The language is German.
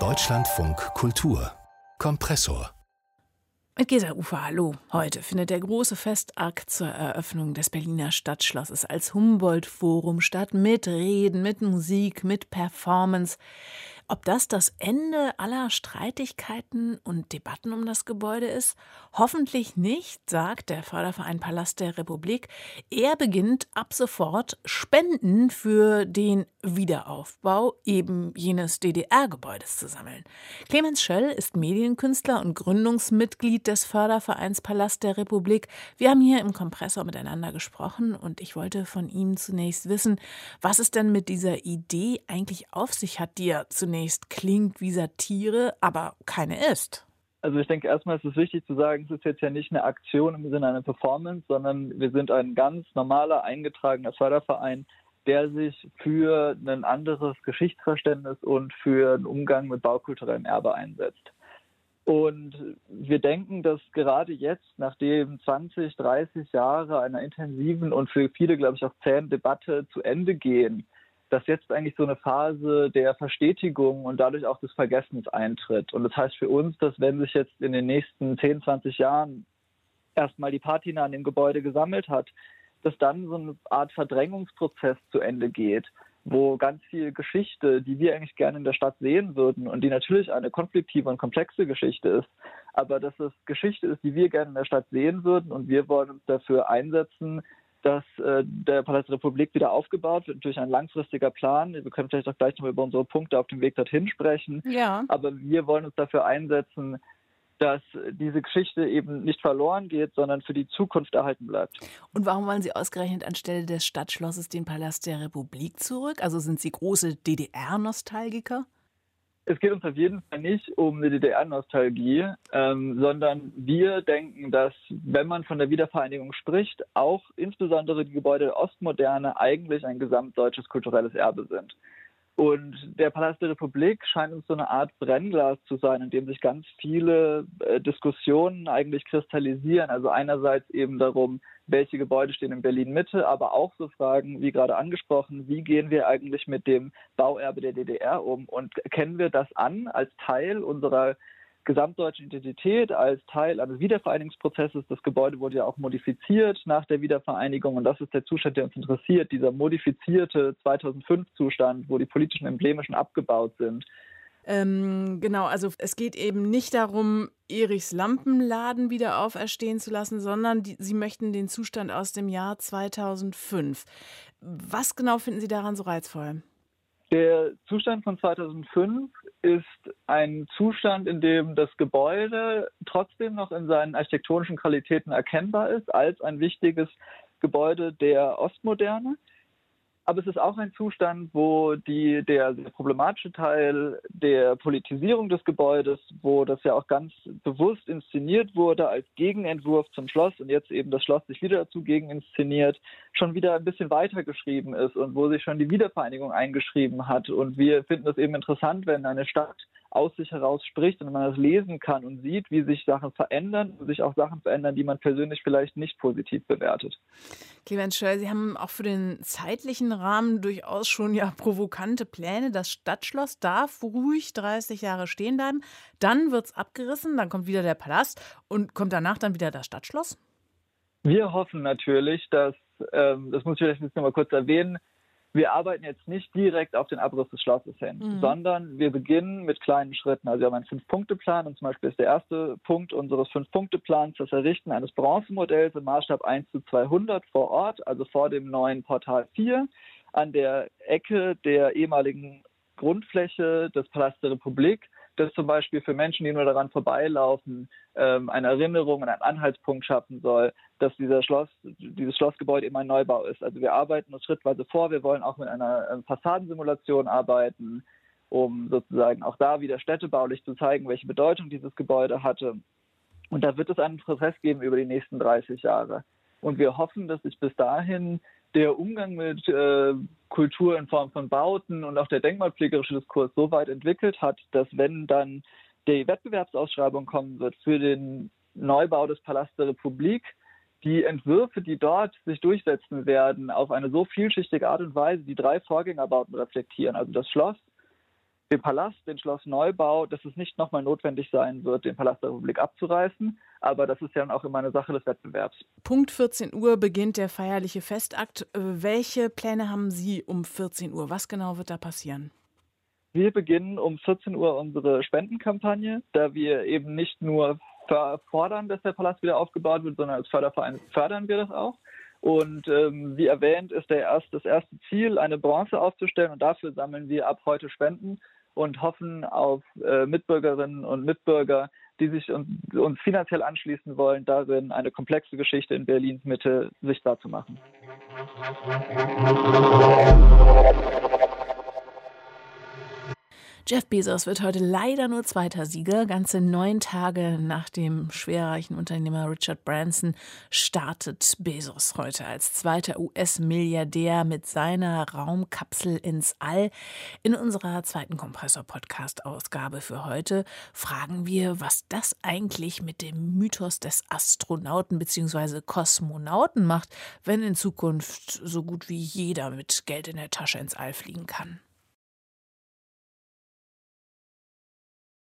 Deutschlandfunk Kultur Kompressor mit Gesa Ufer, hallo. Heute findet der große Festakt zur Eröffnung des Berliner Stadtschlosses als Humboldt-Forum statt, mit Reden, mit Musik, mit Performance. Ob das das Ende aller Streitigkeiten und Debatten um das Gebäude ist? Hoffentlich nicht, sagt der Förderverein Palast der Republik. Er beginnt ab sofort Spenden für den Wiederaufbau eben jenes DDR-Gebäudes zu sammeln. Clemens Schöll ist Medienkünstler und Gründungsmitglied des Fördervereins Palast der Republik. Wir haben hier im Kompressor miteinander gesprochen und ich wollte von ihm zunächst wissen, was es denn mit dieser Idee eigentlich auf sich hat, die er zunächst zunächst klingt wie Satire, aber keine ist. Also ich denke erstmal ist es wichtig zu sagen, es ist jetzt ja nicht eine Aktion im Sinne einer Performance, sondern wir sind ein ganz normaler, eingetragener Förderverein, der sich für ein anderes Geschichtsverständnis und für einen Umgang mit baukulturellem Erbe einsetzt. Und wir denken, dass gerade jetzt, nachdem 20, 30 Jahre einer intensiven und für viele, glaube ich, auch zähen Debatte zu Ende gehen, dass jetzt eigentlich so eine Phase der Verstetigung und dadurch auch des Vergessens eintritt. Und das heißt für uns, dass wenn sich jetzt in den nächsten 10, 20 Jahren erstmal die Patina an dem Gebäude gesammelt hat, dass dann so eine Art Verdrängungsprozess zu Ende geht, wo ganz viel Geschichte, die wir eigentlich gerne in der Stadt sehen würden und die natürlich eine konfliktive und komplexe Geschichte ist, aber dass es Geschichte ist, die wir gerne in der Stadt sehen würden und wir wollen uns dafür einsetzen, dass äh, der Palast der Republik wieder aufgebaut wird durch ein langfristiger Plan. Wir können vielleicht auch gleich noch über unsere Punkte auf dem Weg dorthin sprechen. Ja. Aber wir wollen uns dafür einsetzen, dass diese Geschichte eben nicht verloren geht, sondern für die Zukunft erhalten bleibt. Und warum wollen Sie ausgerechnet anstelle des Stadtschlosses den Palast der Republik zurück? Also sind Sie große DDR-Nostalgiker? Es geht uns auf jeden Fall nicht um eine DDR-Nostalgie, ähm, sondern wir denken, dass wenn man von der Wiedervereinigung spricht, auch insbesondere die Gebäude der Ostmoderne eigentlich ein gesamtdeutsches kulturelles Erbe sind. Und der Palast der Republik scheint uns so eine Art Brennglas zu sein, in dem sich ganz viele äh, Diskussionen eigentlich kristallisieren. Also einerseits eben darum, welche Gebäude stehen in Berlin Mitte, aber auch so Fragen, wie gerade angesprochen, wie gehen wir eigentlich mit dem Bauerbe der DDR um und kennen wir das an als Teil unserer gesamtdeutschen Identität als Teil eines Wiedervereinigungsprozesses. Das Gebäude wurde ja auch modifiziert nach der Wiedervereinigung und das ist der Zustand, der uns interessiert, dieser modifizierte 2005-Zustand, wo die politischen Embleme schon abgebaut sind. Ähm, genau, also es geht eben nicht darum, Erichs Lampenladen wieder auferstehen zu lassen, sondern die, Sie möchten den Zustand aus dem Jahr 2005. Was genau finden Sie daran so reizvoll? Der Zustand von 2005 ist ein Zustand, in dem das Gebäude trotzdem noch in seinen architektonischen Qualitäten erkennbar ist als ein wichtiges Gebäude der Ostmoderne. Aber es ist auch ein Zustand, wo die, der, der problematische Teil der Politisierung des Gebäudes, wo das ja auch ganz bewusst inszeniert wurde als Gegenentwurf zum Schloss und jetzt eben das Schloss sich wieder dazu gegen inszeniert, schon wieder ein bisschen weitergeschrieben ist und wo sich schon die Wiedervereinigung eingeschrieben hat. Und wir finden es eben interessant, wenn eine Stadt aus sich heraus spricht und man das lesen kann und sieht, wie sich Sachen verändern und sich auch Sachen verändern, die man persönlich vielleicht nicht positiv bewertet. Clemens Schöll, Sie haben auch für den zeitlichen Rahmen durchaus schon ja provokante Pläne. Das Stadtschloss darf ruhig 30 Jahre stehen bleiben. Dann wird es abgerissen, dann kommt wieder der Palast und kommt danach dann wieder das Stadtschloss? Wir hoffen natürlich, dass, ähm, das muss ich vielleicht jetzt noch mal kurz erwähnen, wir arbeiten jetzt nicht direkt auf den Abriss des Schlosses hin, mhm. sondern wir beginnen mit kleinen Schritten. Also wir haben einen Fünf-Punkte-Plan und zum Beispiel ist der erste Punkt unseres Fünf-Punkte-Plans das Errichten eines Bronzemodells im Maßstab 1 zu 200 vor Ort, also vor dem neuen Portal 4, an der Ecke der ehemaligen Grundfläche des Palast der Republik das zum Beispiel für Menschen, die nur daran vorbeilaufen, ähm, eine Erinnerung und einen Anhaltspunkt schaffen soll, dass dieser Schloss, dieses Schlossgebäude eben ein Neubau ist. Also wir arbeiten uns schrittweise vor. Wir wollen auch mit einer ähm, Fassadensimulation arbeiten, um sozusagen auch da wieder städtebaulich zu zeigen, welche Bedeutung dieses Gebäude hatte. Und da wird es einen Prozess geben über die nächsten 30 Jahre. Und wir hoffen, dass sich bis dahin der Umgang mit äh, Kultur in Form von Bauten und auch der denkmalpflegerische Diskurs so weit entwickelt hat, dass wenn dann die Wettbewerbsausschreibung kommen wird für den Neubau des Palast der Republik, die Entwürfe, die dort sich durchsetzen werden, auf eine so vielschichtige Art und Weise die drei Vorgängerbauten reflektieren, also das Schloss, den Palast, den Schlossneubau, dass es nicht nochmal notwendig sein wird, den Palast der Republik abzureißen. Aber das ist ja dann auch immer eine Sache des Wettbewerbs. Punkt 14 Uhr beginnt der feierliche Festakt. Äh, welche Pläne haben Sie um 14 Uhr? Was genau wird da passieren? Wir beginnen um 14 Uhr unsere Spendenkampagne, da wir eben nicht nur fordern, dass der Palast wieder aufgebaut wird, sondern als Förderverein fördern wir das auch. Und ähm, wie erwähnt ist der erst, das erste Ziel, eine Bronze aufzustellen und dafür sammeln wir ab heute Spenden und hoffen auf äh, Mitbürgerinnen und Mitbürger, die sich uns, uns, finanziell anschließen wollen, darin eine komplexe Geschichte in Berlins Mitte sichtbar zu machen. Bezos wird heute leider nur zweiter Sieger. Ganze neun Tage nach dem schwerreichen Unternehmer Richard Branson startet Bezos heute als zweiter US-Milliardär mit seiner Raumkapsel ins All. In unserer zweiten Kompressor-Podcast-Ausgabe für heute fragen wir, was das eigentlich mit dem Mythos des Astronauten bzw. Kosmonauten macht, wenn in Zukunft so gut wie jeder mit Geld in der Tasche ins All fliegen kann.